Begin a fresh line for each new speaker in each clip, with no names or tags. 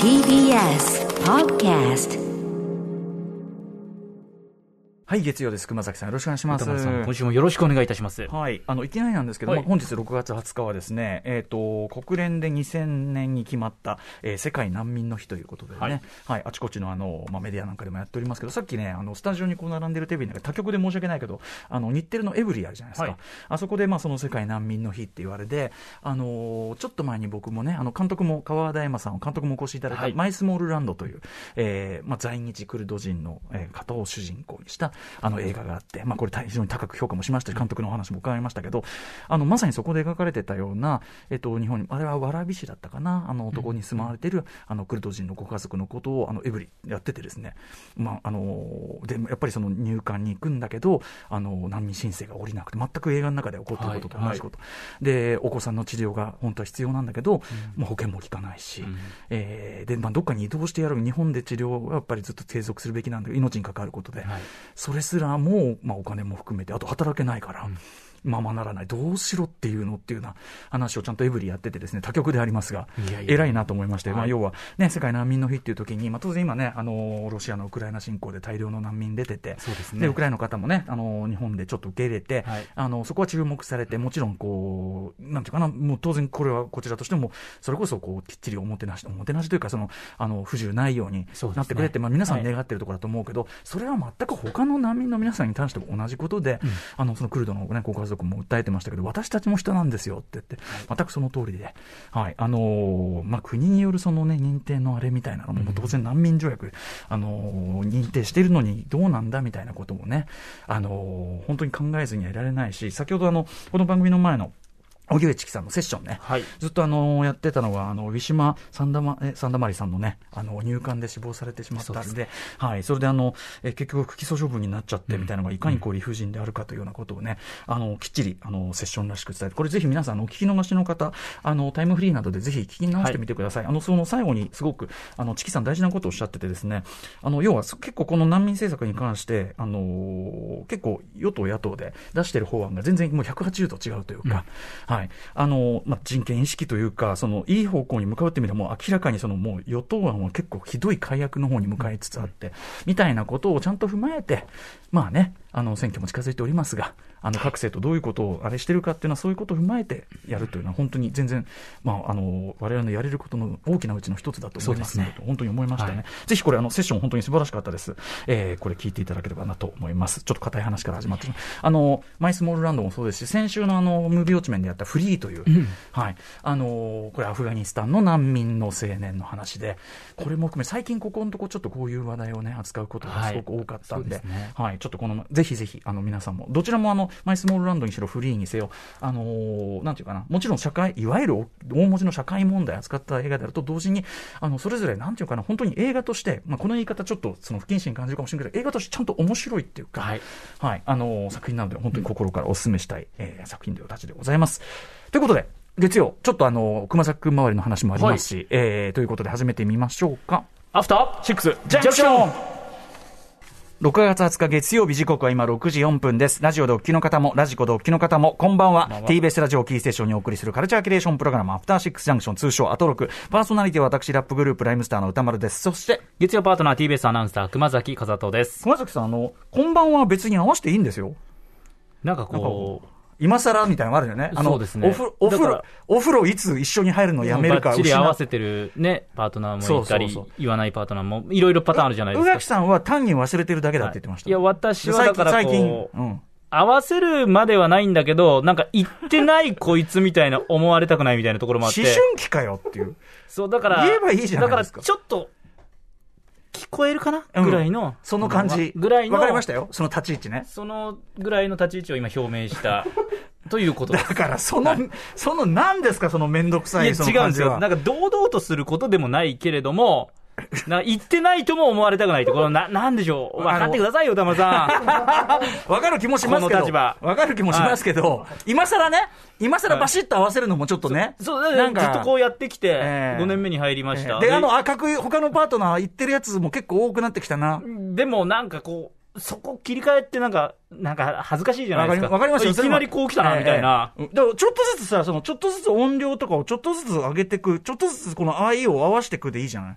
TBS Podcast
はい、月曜です。熊崎さん、よろしくお願いします。
今週もよろしくお願いいたします。
はい、あの、いきなりなんですけど、
はい
まあ本日6月20日はですね、えっ、と、国連で2000年に決まった、えー世界難民の日ということでね、は
はいい、
あちこちのあの、まあ、メディアなんかでもやっておりますけど、さっきね、あの、スタジオにこう並んでるテレビなんか他局で申し訳ないけど、あの、日テレのエブリィあるじゃないですか。
はい
あそこで、まあ、その世界難民の日って言われて、あのーちょっと前に僕もね、あの、監督も、川田山さん、監督もお越しいただいた、
はい
マイスモールランドという、えーまあ、在日クルド人の、えー方を主人公にしたあの映画があって、まあ、これ非常に高く評価もしましたし監督のお話も伺いましたけどあのまさにそこで描かれてたような、えっと、日本にあれは蕨市だったかなあの男に住まわれている、あのクルド人のご家族のことをあのエブリやっててですね、まあ、あのでやっぱりその入管に行くんだけどあの難民申請が下りなくて全く映画の中で起こっていることと同じこと、でお子さんの治療が本当は必要なんだけど、もう保険も効かないし、
ん。
えーでまあ、どっかに移動してやる日本で治療はやっぱりずっと継続するべきなんだけど命に関わることで、
はい
それすらも、まあ、お金も含めてあと働けないから。ままならない、どうしろっていうのっていうような話をちゃんとエブリィやってて、ですね他局でありますが、
いやいや。
偉いなと思いまして、まあ、
はい。
要は、ね、世界難民の日っていう時に、まあ、当然今ね、あのロシアのウクライナ侵攻で大量の難民出てて、
そうですね。
でウクライナの方もね、あの日本でちょっと受け入れて、
はい。
あのそこは注目されて、もちろんこう、なんていうかな、もう当然これはこちらとしても、それこそこうきっちりおもてなし、おもてなしというか、そのあの不自由ないようになってくれって、まあ、皆さん
はい
願ってるところだと思うけど、それは全く他の難民の皆さんに対しても同じことで、あのそのクルドの、ね、ご家族も訴えてましたけど、私たちも人なんですよって言って、全くその通りで、はい。あのーまあ、国によるその、ね、認定のあれみたいなのも、当然難民条約、あのー認定しているのにどうなんだみたいなこともね、あのー本当に考えずにはいられないし、先ほどあのこの番組の前の荻上チキさんのセッションね、
はい。
ずっとあのやってたのが、あのウィシュマ・サンダマえサンダマリさんのね、あの入管で死亡されてしまったんで、はい、それであのえ結局、不起訴処分になっちゃってみたいなのが、いかにこう理不尽であるかというようなことをね、あのきっちりあのセッションらしく伝えて、これぜひ皆さん、あのお聞き逃しの方、あのタイムフリーなどでぜひ聞き直してみてください。あのその最後にすごく、あのチキさん、大事なことをおっしゃっててですね、あの要は結構この難民政策に関して、あの結構与党、野党で出してる法案が全然もう180度違うというか、はいあのまあ、人権意識というか、そのいい方向に向かうって意味では、もう明らかにそのもう与党案は結構ひどい改悪の方に向かいつつあって、みたいなことをちゃんと踏まえて、まあね、あの選挙も近づいておりますが、あの各政党どういうことをあれしてるかっていうのは、そういうことを踏まえてやるというのは、本当に全然、まあ、あの我々のやれることの大きなうちの一つだと思いますので、
そうですね
本当に思いましたね。
はい
ぜひこれ、あのセッション、本当に素晴らしかったです。えーこれ聞いていただければなと思います。ちょっと硬い話から始まってあのマイスモールランドもそうですし、先週のあのムービーウォッチメンでやったフリーという、はい、あのこれアフガニスタンの難民の青年の話で、これも含め最近ここのとこちょっとこういう話題をね扱うことがすごく多かったんで、
はいそうですね
はい、ちょっとこのぜひぜひあの皆さんもどちらもあのマイスモールランドにしろフリーにせよ、あのーなんていうかな、もちろん社会いわゆる大文字の社会問題を扱った映画であると同時にあのそれぞれなんていうかな本当に映画として、まあこの言い方ちょっとその不謹慎に感じるかもしれないけど映画としてちゃんと面白いっていうか、
はい
はい、あのー作品なので本当に心からお勧めしたい、えー作品でおたちでございます。ということで。月曜、ちょっとあの、熊崎くん周りの話もありますし、えーということで始めてみましょうか。
アフター
シックスジャンクション6月20日月曜日時刻は今6時4分です。ラジオでお聞きの方も、ラジコでお聞きの方も、こんばんは。TBS ラジオキーステーションにお送りするカルチャーキュレーションプログラム、アフターシックスジャンクション、通称アトロク。パーソナリティは私、ラップグループ、ライムスターの歌丸です。そして、
月曜パートナー TBS アナウンサー熊崎和人です。
熊崎さん、あの、こんばんは別に合わせていいんですよ。
なんかこう、
今更みたいなのがあるよね。あの、
そうですね
おふお風呂お風呂いつ一緒に入るのやめるか、
バッチリ合わせ
て。
てるね、パートナーもいたり言わないパートナーも、いろいろパターンあるじゃないで
宇
すか。
垣さんは単に忘れてるだけだって言ってました。
いや、私はだから
最近、
う
ん。
合わせるまではないんだけど、なんか言ってないこいつみたいな思われたくないみたいなところもあって。
思春期かよっていう。
そう、だから、
言えばいいじゃないですか
だから、ちょっと、聞こえるかな？
うん
ぐらいの。
その感じ。
ぐらいの。
わかりましたよ。その立ち位置ね。
そのぐらいの立ち位置を今表明した、ということ。
だから、その、その何ですか、そのめんどくさ
いや、
い、
違うんですよ。なんか堂々とすることでもないけれども、な言ってないとも思われたくないところ、な、なんでしょう。分かってくださいよ、玉さ
わかる気もしますけど。
この立場
わかる気もしますけど、今更ね、今更バシッと合わせるのもちょっとね。
ん。そう、だ
なんか
ずっとこうやってきて、
ええ
5年目に入りました。
で、あの赤く、他のパートナー言ってるやつも結構多くなってきたな。
でもなんかこう、そこ切り替えってなんか、なんか恥ずかしいじゃないですか。
わかりますよ
いきなりこう来たな、みたいな。
ええええだからちょっとずつさ、そのちょっとずつ音量とかをちょっとずつ上げていく、ちょっとずつこの IE を合わせていくでいいじゃな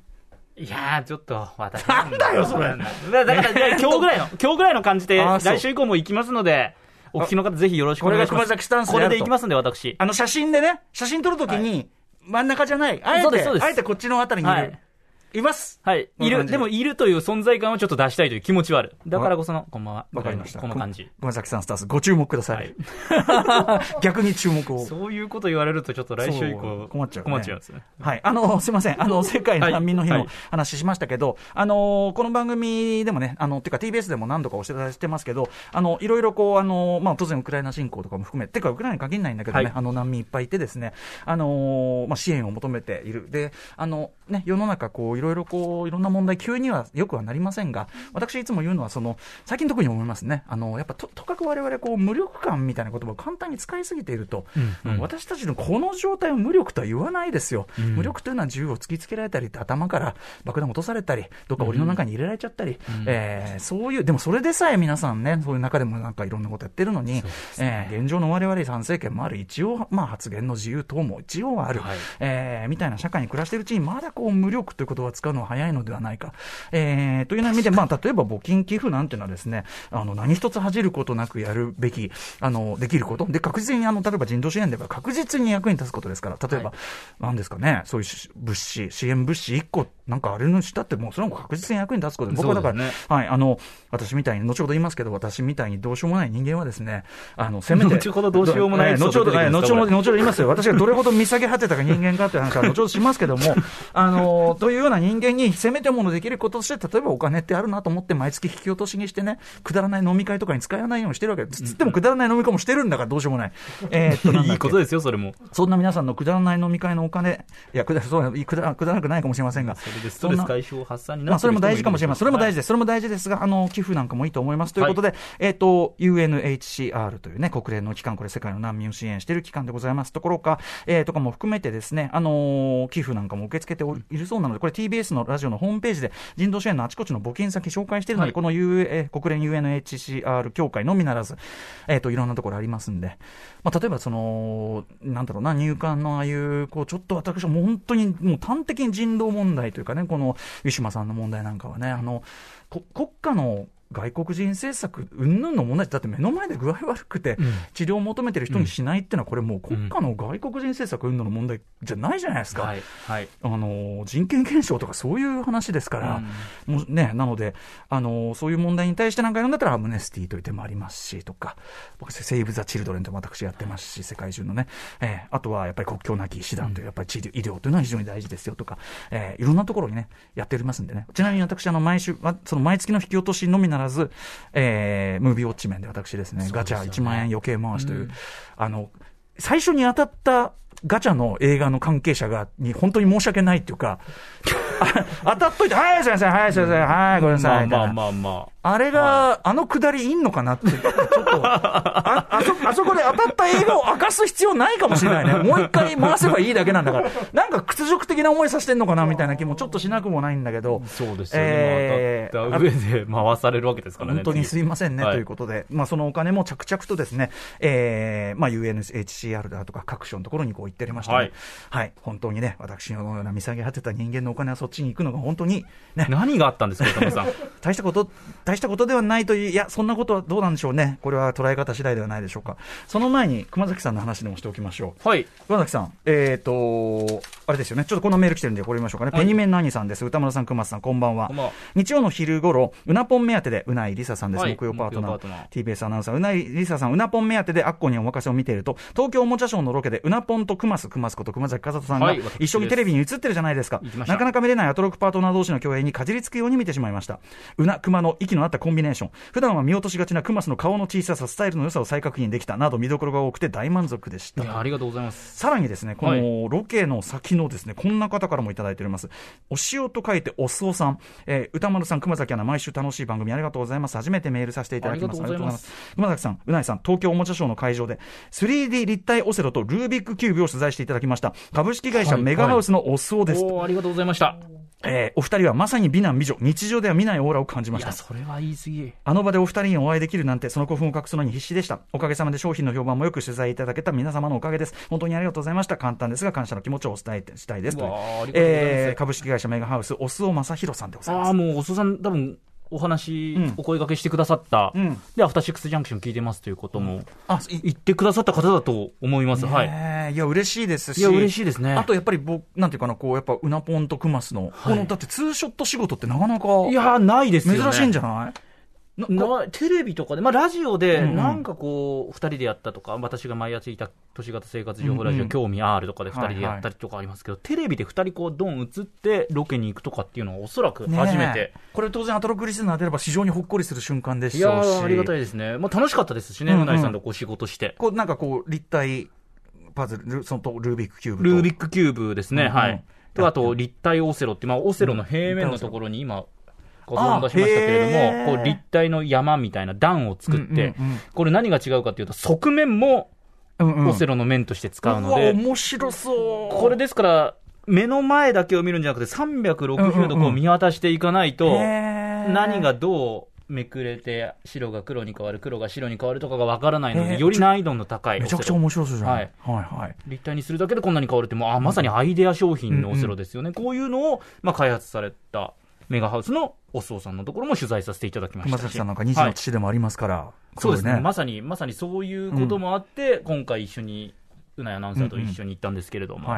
い？
いやー、ちょっと、私。
なんだよそれ
だ だから、今日ぐらいの、今日ぐらいの感じで、来週以降も行きますので、お聞きの方ぜひよろしくお願いします。
これが熊崎スタンスで
これで行きますんで、私。
あの写真でね、写真撮るときに、真ん中じゃない、あえて、あえてこっちのあたりにいる。
はい
います。
はい。いる、でもいるという存在感をちょっと出したいという気持ちはある。だからこその、こんばんは。
わかりました。
この感じ。
熊崎さんスタンス、ご注目ください。
は
逆に注目を。
そういうこと言われると、ちょっと来週以降、
困っちゃうね
困っちゃうんですね。
はい。あの、すいません。あの、世界難民の日の
はい
話しましたけど、あの、この番組でもね、あの、てか TBS でも何度かお知らせしてますけど、あの、いろいろこう、あの、まあ、当然ウクライナ侵攻とかも含めて、てかウクライナに限らないんだけどね、
はい
あの、難民いっぱいいてですね、あの、まあ、支援を求めている。で、あの、ね、世の中こう、いろいろこう、いろんな問題、急にはよくはなりませんが、私いつも言うのは、その、最近特に思いますね。あの、やっぱと、とかく我々こう、無力感みたいな言葉を簡単に使いすぎていると、
うんうん。
私たちのこの状態を無力とは言わないですよ。
うん。
無力というのは銃を突きつけられたり、頭から爆弾を落とされたり、どっか檻の中に入れられちゃったり、えーそういう、でもそれでさえ皆さんね、そういう中でもなんかいろんなことやってるのに、えー現状の我々参政権もある、一応、まあ発言の自由等も一応はある、
はい。
えーみたいな社会に暮らしているうちに、まだこう無力という言葉を使うのは早いのではないか。えーという意味で、まあ例えば募金寄付なんていうのはですね、あの、何一つ恥じることなくやるべき、あの、できること。で、確実にあの、例えば人道支援では確実に役に立つことですから、例えば、
は
なんですかね、そういうし物資、支援物資1個、なんかあれのしたって、もうそれも確実に役に立つことで、僕はだから、
そうで
はい、あの、私みたいに、後ほど言いますけど、私みたいにどうしようもない人間はですね、あの、せめて、
後ほどどうしようもない
後ほど、
出てくるんですか
えー後ほど、後ほど言いますよ。私がどれほど見下げ果てたか人間かっていう話は後ほど しますけども、あの、というような人間に、せめてものできることとして、例えばお金ってあるなと思って、毎月引き落としにしてね、くだらない飲み会とかに使わないようにしてるわけです。つってもくだらない飲み会もしてるんだからどうしようもない。えーっと、
いいことですよ、それも。
そんな皆さんのくだらない飲み会のお金、いや、くだそうくだくだらなくないかもしれませんが、
それでストレス解消発散にな
まあ、
って
それも大事かもしれません。それも大事
事。
です。それも大事ですが、あの、寄付なんかもいいと思います。ということで、えっ、と、UNHCR というね、国連の機関、これ世界の難民を支援している機関でございますところか、えーとかも含めてですね、あのー寄付なんかも受け付けているそうなので、これ TBS のラジオのホームページで人道支援のあちこちの募金先紹介しているので、
はい
この、U えー国連 UNHCR 協会のみならず、えっ、と、いろんなところありますんで、まあ、例えばその、なんだろうな、入管のああいう、こう、ちょっと私はもう本当に、もう端的に人道問題といういうかね、この、ウィシュマさんの問題なんかはね、あの、国家の外国人政策、うんぬんの問題だって目の前で具合悪くて、治療を求めてる人にしないっていうのは、これもう国家の外国人政策うんぬんの問題じゃないじゃないですか。
はい。はい。
あの人権減少とかそういう話ですから、もうね、なのであの、そういう問題に対してなんかやるんだったら、アムネスティという手もありますしとか、僕、セーブ・ザ・チルドレンと私やってますし、世界中のね、えーあとはやっぱり国境なき医師団という、やっぱり治療医療というのは非常に大事ですよとか、えーいろんなところにね、やっておりますんでね、ちなみに私、あの毎週、あその毎月の引き落としのみならず、えームービーウォッチ面で私ですね、ガチャ1万円余計回しという、あの、最初に当たったガチャの映画の関係者が、に本当に申し訳ないっていうか、あ当たっといて、はい、すいません、はい、すいません、はい、ごめんなさい、
まあまあまあ。
あれが、あのくだりいんのかなって、ちょっと、ああそあそこで当たった映画を明かす必要ないかもしれないね。もう一回回せばいいだけなんだから、なんか屈辱的な思いさせてんのかなみたいな気もちょっとしなくもないんだけど、
そうですよね。
えー
まあ当たった上で回されるわけですからね。
本当にすいませんね、
はい。
ということで、まあ、そのお金も着々とですね、えーまあ、UNHCR だとか各所のところにこう行っておりましたね、
は
はい。い、本当にね、私のような見下げ果てた人間のお金はそっちに行くのが本当に、ね、
何があったんですか、田村さん。
大したこと、大したことではないという、いや、そんなことはどうなんでしょうね。これは捉え方次第ではないでしょうか。その前に、熊崎さんの話でもしておきましょう。
はい。
熊崎さん、えっ、と、あれですよね。ちょっとこのメール来てるんで、これ見ましょうかね。
はい
ペニメンナーニさんです。歌村さん、熊さん、こんばんは。
こんばんは
日曜の昼頃、うなぽん目当てで、うないりささんです。
はい
木曜パートナー
ナー
TBS アナウンサー、うないりささん、うなぽん目当てで、アッコにお任せを見ていると、東京おもちゃショーのロケで、うなぽんと熊す、熊すこと熊崎和人さんが一緒にテレビに映ってるじゃないですか。なかなか見れないアトロクパートナー同士の共演にかじりつくように見てしまいました。うな、熊の息の合ったコンビネーション。普段は見落としがちな熊スの顔の小ささ、スタイルの良さを再確認できたなど見どころが多くて大満足でした
ありがとうございます。
さらにですね、このロケの先のですね、こんな方からもいただいております。お塩と書いておすおさん。えー歌丸さん、熊崎アナ、毎週楽しい番組ありがとうございます。初めてメールさせていただきます。
ありがとうございます
熊崎さん、うないさん、東京おもちゃショーの会場で、3D 立体オセロとルービックキューブを取材していただきました。株式会社
はい
メガハウスのおすおです。
おーありがとうございました。
えーお二人はまさに美男美女、日常では見ないオーラを感じました
いや、。それは言い過ぎ。
あの場でお二人にお会いできるなんて、その興奮を隠すのに必死でした。おかげさまで商品の評判もよく取材いただけた皆様のおかげです。本当にありがとうございました。簡単ですが、感謝の気持ちをお伝えしたいです。とえー株式会社メガハウス、押尾正弘さんでございます。
ああ、もう、おそさん、多分お話、
うん
お声掛けしてくださった、
うん
で、アフターシックスジャンクション聞いてますということも、
あ、い
言ってくださった方だと思います。はい。
いや、嬉しいですし。
いや、嬉しいですね。
あとやっぱり僕、なんていうかな、こう、やっぱ、うなぽんとクマスの、この、だってツーショット仕事ってなかなか、
いやー、ないですよね。
珍しいんじゃない？な
なテレビとかで、まあ、ラジオで、なんかこう、二人でやったとか、私が毎朝いた都市型生活情報ラジオ、興味 R とかで二人でやったりとかありますけど、テレビで二人こう、ドン映って、ロケに行くとかっていうのは、おそらく初めて。
これ当然アトロクリスナー出れば非常にほっこりする瞬間でし
いや
ょうし。
ー、ありがたいですね。まあ、楽しかったですしね、
う
なりさんとこう仕事して。
こう、なんかこう、立体パズル、ルそのとルービックキューブと。
ルービックキューブですね、はい。と、あと、立体オセロって、まあ、オセロの平面のところに今、画像を出しましたけれども、こう、立体の山みたいな段を作って
うんうんうん、
これ何が違うかっていうと、側面も
うんうん
オセロの面として使うの
うわ
で、
面白そう。
これですから、目の前だけを見るんじゃなくて、360度こう見渡していかないと、何がどうめくれて、白が黒に変わる、黒が白に変わるとかがわからないので、より難易度の高い
めちゃくちゃ面白そうじゃん。
は
はいい。はいはい。
立体にするだけでこんなに変わるって、もうあまさにアイデア商品のオセロですよね、こういうのを、まあ、開発されたメガハウスのお須尾さんのところも取材させていただきました。し
さんなんか二児の父でもありますから。
そうですね、
これ
まさにまさにそういうこともあって、今回一緒に。うないアナウンサーと一緒に行ったんですけれども、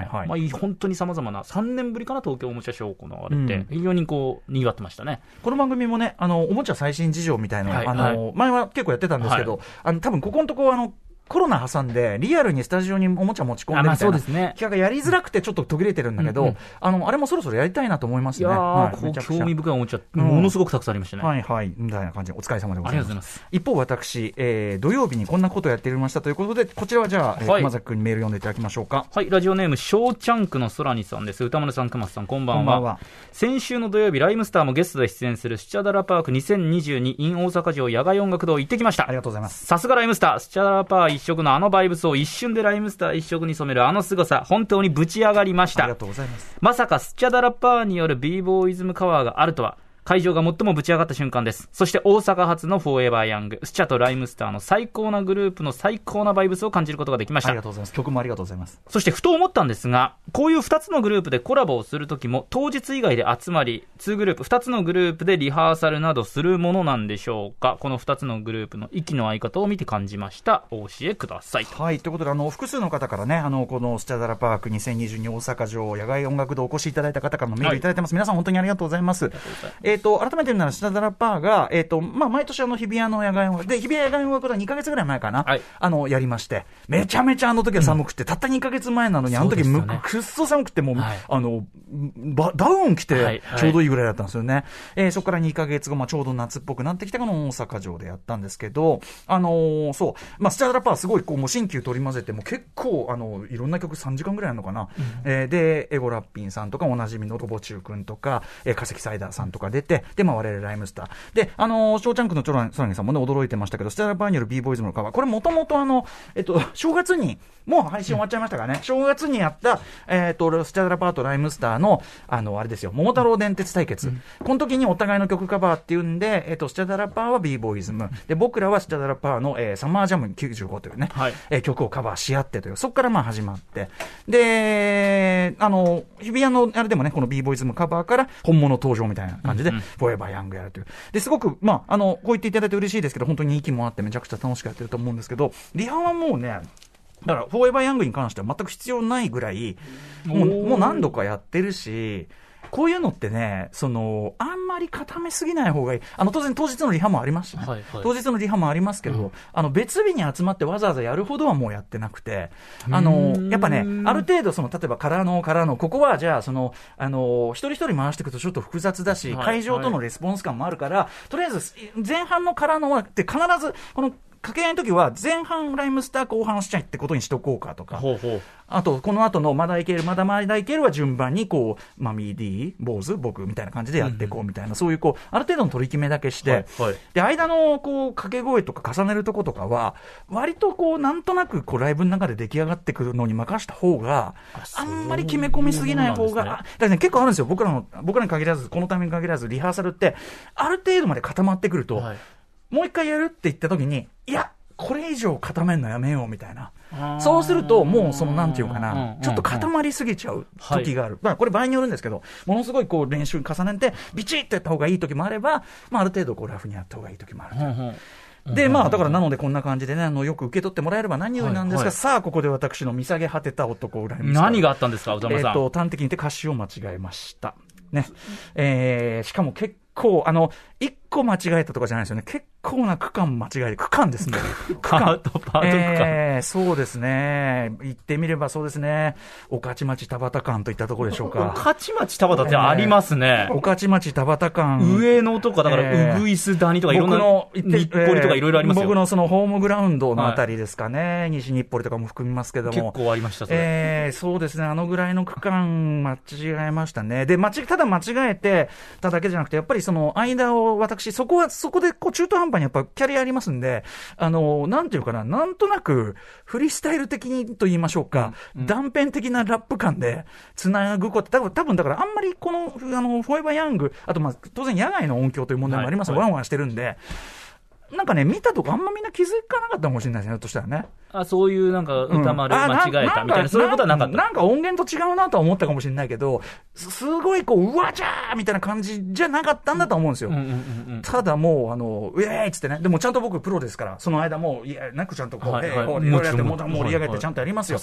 本当にさまざまな、3年ぶりかな、東京おもちゃショー行われ。て、
うん。
非常にこう、にぎわってましたね。
この番組もね、あの、おもちゃ最新事情みたいなの、
はい
あの、前は結構やってたんですけど、あの、多分ここのとこあの、コロナ挟んで、リアルにスタジオにおもちゃ持ち込んでみたいうな
そですね。
企画がやりづらくてちょっと途切れてるんだけど、
うんうん
あの、あれもそろそろやりたいなと思いますね。
いやー、
はい
興味深いおもちゃ、
うん
ものすごくたくさんありましたね。
はいはい、みたいな感じで、お疲れ様でご
あ
ざいま。
りがとうございますす。
一方、私、えー、土曜日にこんなことをやっていましたということで、こちらはじゃあ、えー
はい
熊崎君にメール読んでいただきましょうか。
はい、ラジオネーム、ショーチャンクの空にさんです。歌丸さん、熊瀬さん、こんばんは。
こんばんは。
先週の土曜日、ライムスターもゲストで出演するスチャダラパーク2022 in 大阪城野外音楽堂行ってきました
あり。がとうございます。
さすがライムスター、スチャダラパー一色のあのバイブスを一瞬でライムスター一色に染めるあの凄さ、本当にぶち上がりました。
ありがとうございます。
まさかスチャダラパーによる b ボーイズムカワーがあるとは、会場が最もぶち上がった瞬間です。そして大阪発のフォーエバーヤング、スチャとライムスターの最高なグループの最高なバイブスを感じることができました
ありが。とうございます。曲もありがとうございます。
そしてふと思ったんですが、こういう2つのグループでコラボをするときも、当日以外で集まり、2グループ、2つのグループでリハーサルなどするものなんでしょうか。この2つのグループの息の合い方を見て感じました。お教えください。
はい、ということで、あの、複数の方からね、あの、このスチャダラパーク2022大阪城野外音楽堂お越しいただいた方からのメールいただいてます。皆さん本当にありがとうございます。えっ、と、改めて言うなら、スチャダラパーが、えっ、と、まあ、毎年あの、日比谷の野外音楽、で、日比谷野外音楽堂は2ヶ月ぐらい前かな、
はい。
あの、やりまして、めちゃめちゃあの時は寒くて、たった2ヶ月前なのに、あの時む、
ね。
くっそ寒くて、もう、
はい。
あの、ばダウン着
はい
て
はい。
ちょうどいいぐらいだったんですよね。えーそこから2ヶ月後、まあ、ちょうど夏っぽくなってきて、この大阪城でやったんですけど、あのーそう、まあ、スチャダラパーすごい、こう、もう新旧取り混ぜて、もう結構、あの、いろんな曲3時間ぐらいあるのかな。えーで、エゴラッピンさんとか、おなじみのロボチュー君とか、えー、化石サイダーさんとか出て、で、まあ、我々ライムスター。で、あのー、ショーチャンクのチョラン、ソランゲさんもね、驚いてましたけど、スチャダラパーによる b ボーイズムのカバー、これもともとあの、えっと、正月に、もう配信終わっちゃいましたからね、正月にやった、えっと、スチャダラパーとライムスターの、あの、あれですよ、桃太郎電鉄対決。この時にお互いの曲カバーっていうんで、えっと、スチャダラパーは b ボーイズム。で、僕らはスチャダラパーの、えーサマージャム95というね、
はい。
えー曲をカバーし合ってという、そこからまあ始まって、で、あの、日比谷のあれでもね、この b ボーイズムカバーから本物登場みたいな感じで、
うんうん
フォーエバーヤングやるという。で、すごく、まあ、あの、こう言っていただいて嬉しいですけど、本当に息もあってめちゃくちゃ楽しくやってると思うんですけど、リハはもうね、だから、フォーエバーヤングに関しては全く必要ないぐらい、もうもう何度かやってるし、こういうのってね、その、あんまり固めすぎない方がいい。あの、当然当日のリハもありますしね。
はいはい
当日のリハもありますけど、
うん
あの、別日に集まってわざわざやるほどはもうやってなくて、あ
う
の、やっぱね、ある程度その、例えばからのからの、ここはじゃあ、その、あの、一人一人回していくとちょっと複雑だし、
はい
会場とのレスポンス感もあるから、とりあえず、前半のからのはって必ず、この、掛け合いの時は前半ライムスター後半スチャイってことにしとこうかとか、
ほうほう。
あと、この後のまだいける、まだまだいけるは順番に、こう、マミー D、坊主、僕みたいな感じでやっていこうみたいな、そういう、こう、ある程度の取り決めだけして、
はいはい。
で、間の、こう、掛け声とか重ねるとことかは、割とこう、なんとなく、こう、ライブの中で出来上がってくるのに任した方が、あんまり決め込みすぎない方が、
ね。
あだからね、結構あるんですよ。僕らの、僕らに限らず、このタイミングに限らず、リハーサルって、ある程度まで固まってくると、
はい
もう一回やるって言った時に、いや、これ以上固めるのやめようみたいな。そうすると、もうその、なんていうかな
うん、
ちょっと固まりすぎちゃう時がある。まあ、これ場合によるんですけど、ものすごいこう練習重ねて、ビチッとやった方がいい時もあれば、まあ、ある程度こうラフにやった方がいい時もある。
うんうん
で、まあ、だからなのでこんな感じでね、あの、よく受け取ってもらえれば何よりなんですが、
はいはい
さあ、ここで私の見下げ果てた男を恨み
何があったんですか、歌丸さん。
えっと、端的に言って歌詞を間違えました。ね。えー、しかも結構、あの、一個間違えたとかじゃないですよね。結構な区間間違えて、区間ですね。区
パー
間。
ト、パート区間。
えー、そうですね。言ってみればそうですね。御徒町田畑間といったところでしょうか。
勝ち町田畑ってありますね。
御徒町田畑間。
上野とか、だから、
えー
うぐいす谷とかいろんな、日暮里とかいろいろありますよ。
僕のそのホームグラウンドのあたりですかね。西日暮里とかも含みますけども。
結構ありました、それ。
えー、そうですね、あのぐらいの区間、間違えましたね。で、間違ただ間違えてただけじゃなくて、やっぱりその間を私、そこは、そこでこう中途半端にやっぱキャリアありますんで、あの、なんていうかな、なんとなく、フリースタイル的にと言いましょうか、断片的なラップ感で繋ぐこと、多分、多分だからあんまりこの、あの、フォーエバーヤング、あとまあ、当然野外の音響という問題もあります、
はいはい。
ワンワンしてるんで、なんかね、見たとこあんまみんな気づかなかったかもしれないですね、ひょっとしたらね。
あ、そういうなんか、歌丸間違えたみたいな、そういうことはなかった。
なんか音源と違うなとは思ったかもしれないけど、すすごいこう、うわじゃーみたいな感じじゃなかったんだと思うんですよ。
うんうんうんうん。
ただもう、あの、ウェーイっつってね、でもちゃんと僕プロですから、その間もう、いや、なくちゃんとこう、
はいはい
えーこういろいろやって、盛り上げて
はい
ちゃんとやりますよ。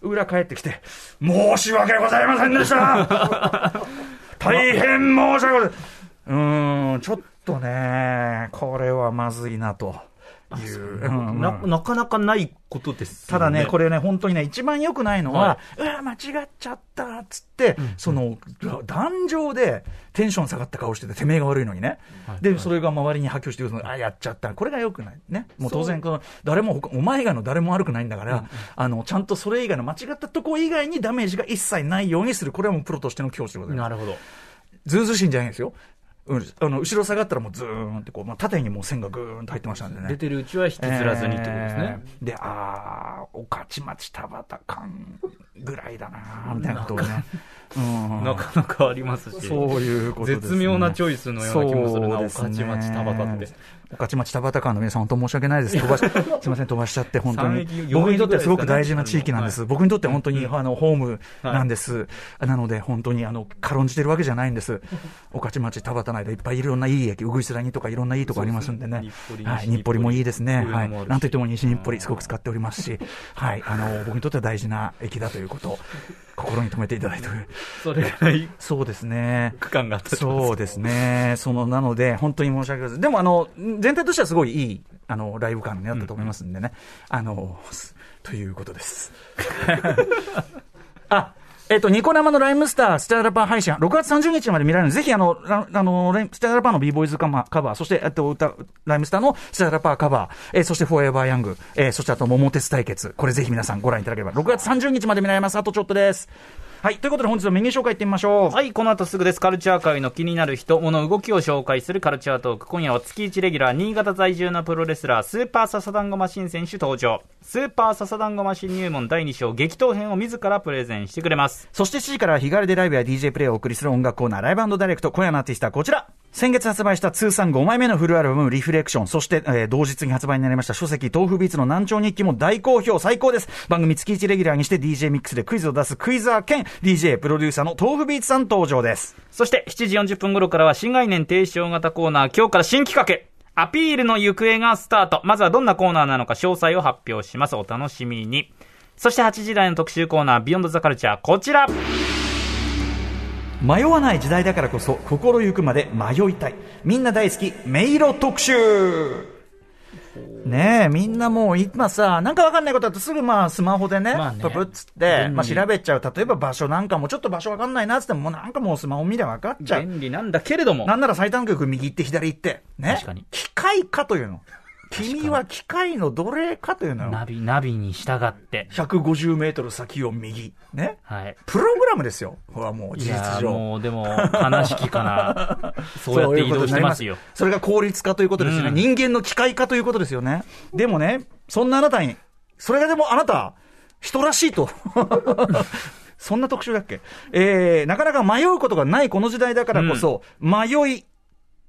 裏帰ってきて、申し訳ございませんでした 大変申し訳ございません。うーん、ちょっとね、これはまずいなという。うん
ななかなかないことですよ
ただね、これね、本当にね、一番良くないのは、うわ、間違っちゃったっつって、その、壇上でテンション下がった顔してて、てめえが悪いのにね。で、それが周りに波及してくるのあ、やっちゃった。これが良くない。ね。もう当然、この、誰も他、お前以外の誰も悪くないんだから、あの、ちゃんとそれ以外の間違ったとこ以外にダメージが一切ないようにする。これはもうプロとしての教師でございます。
なるほど。
ずうずうしいんじゃないんですよ。うん、あの後ろ下がったらもうずーんってこう、まあ、縦にもう線がぐーんと入ってましたんでね。
出てるうちは引きずらずにってことですね。
えーで、あー、御徒町田畑感ぐらいだなーみたいなことをね。うん
なかなかありますし。
そういうことです、ね。
絶妙なチョイスのような気もするな、
ね
徒町田畑って。
御徒町田畑間の皆さん、本当申し訳ないです。飛ばし、すみません、飛ばしちゃって、本当に僕にとってはすごく大事な地域なんです。
はい
僕にとっては本当に、あの、ホームなんです。なので、本当に、あの、軽んじてるわけじゃないんです。御徒町田畑内でいっぱいいろんないい駅、うぐいすらにとかいろんないいとこありますんでね。はい、
日暮里
もいいですね。はい。なんといっても西日暮里、すごく使っておりますし、はい。あの、僕にとっては大事な駅だということを、心に留めていただいて。
それぐらい
そうですね。
区間があった
そうですね。その、なので、本当に申し訳ございません。でも、あの、全体としてはすごいいい、あの、ライブ感になったと思いますんでね。あの、ということです。あ、えっ、と、ニコ生のライムスタースターラパー配信、6月30日まで見られるので、ぜひ、あの、あの、ライスターラパーの b ボーイズカバー、カバーそして、えっと、歌、ライムスターのスターラパーカバー、えーそして、フォーエバーヤング、えーそして、あと、桃鉄対決。これぜひ皆さんご覧いただければ、6月30日まで見られます。あとちょっとです。はい。ということで、本日のメニュー紹介いってみましょう。
はい、この後すぐです。カルチャー界の気になる人、物、動きを紹介するカルチャートーク。今夜は月1レギュラー、新潟在住のプロレスラー、スーパーササダンゴマシン選手登場。スーパーササダンゴマシン入門第2章、激闘編を自らプレゼンしてくれます。
そして7時からは日帰りでライブや DJ プレイをお送りする音楽コーナー、ライブダイレクト。今夜のアーティストはこちら。先月発売した通算5枚目のフルアルバム、リフレクション。そして、えー同日に発売になりました書籍、豆腐ビーツの難聴日記も大好評、最高です。番組月1レギュラーにして DJ ミックスでクイズを出すクイザー兼 DJ プロデューサーの豆腐ビーツさん登場です。
そして7時40分頃からは新概念提唱型コーナー、今日から新企画。アピールの行方がスタート。まずはどんなコーナーなのか詳細を発表します。お楽しみに。そして8時台の特集コーナー、ビヨンドザカルチャー、こちら。
迷わない時代だからこそ、心ゆくまで迷いたい。みんな大好き、迷路特集ねえ、みんなもう今さ、なんかわかんないことだとすぐまあスマホでね、
まあね
ププッつって、まあ調べちゃう。例えば場所なんかもちょっと場所わかんないなっつっても、もうなんかもうスマホ見りゃわかっちゃう。
便利なんだけれども。
なんなら最短曲右行って左行って。ね。
確かに
機械化というの。君は機械の奴隷かというのよ。
ナビ、ナビに従って。
150メートル先を右。ね。
はい。
プログラムですよ。これはもう事実上。
もう、でも、悲しきかな。そうやって移動してますよ。
それが効率化ということですよね。
うん
人間の機械化ということですよね。でもね、そんなあなたに、それがでもあなた、人らしいと。そんな特集だっけ？えー、なかなか迷うことがないこの時代だからこそ、迷い、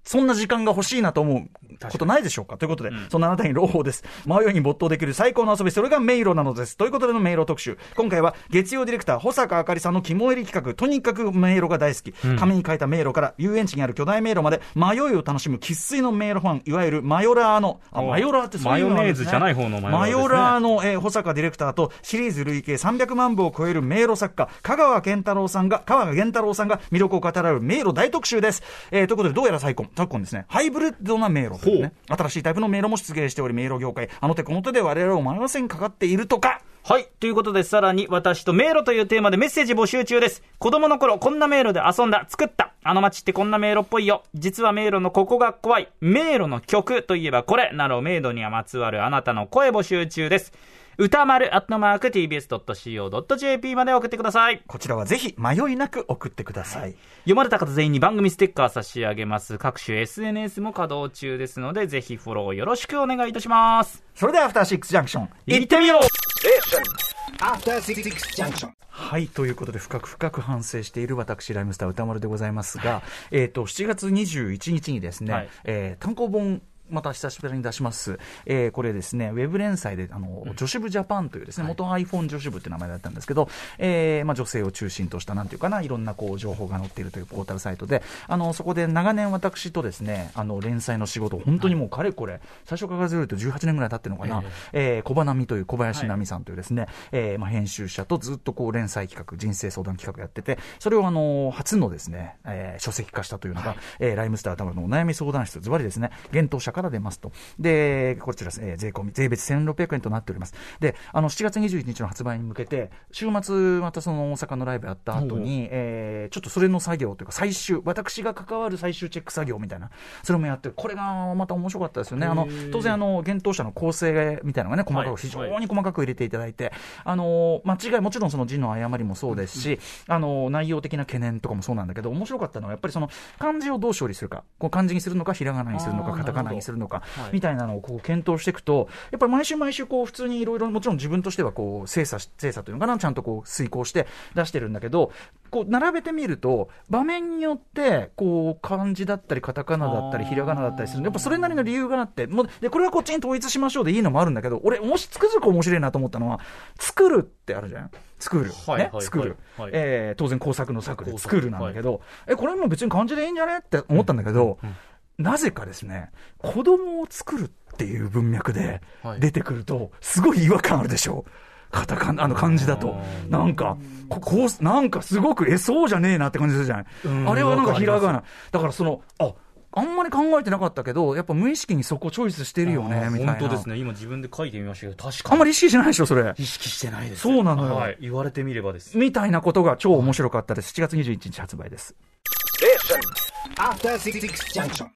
そんな時間が欲しいなと思うことないでしょうか？ということで、
うん
そんなあなたに朗報です。迷いに没頭できる最高の遊び、それが迷路なのです。ということでの迷路特集。今回は月曜ディレクター、保坂あかりさんの肝入り企画、とにかく迷路が大好き。
うん
紙に書いた迷路から遊園地にある巨大迷路まで迷いを楽しむ生粋の迷路ファン、いわゆるマヨラーの、あ、
お
マヨラーってそういうのね
マヨネーズじゃない方のマヨラーね
マヨラーの、えー保坂ディレクターとシリーズ累計300万部を超える迷路作家、香川健太郎さんが、香川源太郎さんが魅力を語られる迷路大特集です。えーということで、どうやら昨今、昨今ですね、ハイブリッドな迷路というね、新しいタイプの迷路も出現しており、迷路業界、あの手この手で我々を迷わせにかかっているとか、
はい。ということで、さらに、私と迷路というテーマでメッセージ募集中です。子供の頃、こんな迷路で遊んだ、作った。あの街ってこんな迷路っぽいよ。実は迷路のここが怖い。迷路の曲といえばこれ。など、迷路にはまつわるあなたの声募集中です。歌丸アットマーク tbs.co.jp まで送ってください。
こちらはぜひ迷いなく送ってください。
読まれた方全員に番組ステッカー差し上げます。各種 SNS も稼働中ですので、ぜひフォローよろしくお願いいたします。
それでは、アフターシックスジャンクション、
行ってみよう
After Six Junction.
はい。ということで、深く深く反省している私、ライムスター歌丸でございますが、えっ、と、7月21日にですね、
はい
えー単行本、また久しぶりに出します。えーこれですね、ウェブ連載で、あの、女子部ジャパンというですね、元 iPhone 女子部って名前だったんですけど、えーまあ女性を中心とした、なんていうかな、いろんなこう、情報が載っているというポータルサイトで、あの、そこで長年私とですね、あの、連載の仕事、本当にもうかれこれ、最初から数えると18年ぐらい経ってるのかな、えー小花見という小林奈美さんというですね、えーまあ編集者とずっとこう、連載企画、人生相談企画やってて、それをあの、初のですね、えー書籍化したというのが、えーライムスター頭のお悩み相談室、ズバリですね、幻冬者から出ますと。で、こちら、えー税込み、税別1600円となっております。で、あの、7月21日の発売に向けて、週末、またその大阪のライブやった後に、えーちょっとそれの作業というか、最終、私が関わる最終チェック作業みたいな、それもやって、これがまた面白かったですよね。あの、当然、あの、幻冬者の構成みたいなのがね、細かく、
はい
非常に細かく入れていただいて、あの、間違い、もちろんその字の誤りもそうですし、あの、内容的な懸念とかもそうなんだけど、面白かったのは、やっぱりその、漢字をどう処理するか、こう漢字にするのか、ひらがなにするのか、カタカナにするのかみたいなのをこう検討していくと、やっぱり毎週毎週、こう、普通にいろいろ、もちろん自分としては、こう、精査し、精査というのかな、ちゃんとこう、遂行して出してるんだけど、こう、並べてみると、場面によって、こう、漢字だったり、カタカナだったり、ひらがなだったりするやっぱそれなりの理由があって、もう、で、これはこっちに統一しましょうでいいのもあるんだけど、俺、もしつくづく面白いなと思ったのは、作るってあるじゃん。作る。ね？作る。
はい
えー当然工作の作で
工作
作るなんだけど、え、これも別に漢字でいいんじゃね？って思ったんだけど、なぜかですね、子供を作るっていう文脈で
はい
出てくると、すごい違和感あるでしょ。カタカナ、あの漢字だと。なんか、ここう、なんかすごく、え、そうじゃねえなって感じするじゃない？
うん
あれはなんかひらがな。だからその、あ、あんまり考えてなかったけど、やっぱ無意識にそこチョイスしてるよね、みたいな。
本当ですね。今自分で書いてみましたけど、確かに。
あんまり意識しないでしょ、それ。
意識してないです。
そうなのよ
はい。言われてみればです。
みたいなことが超面白かったです。7月21日発売です。
Junction.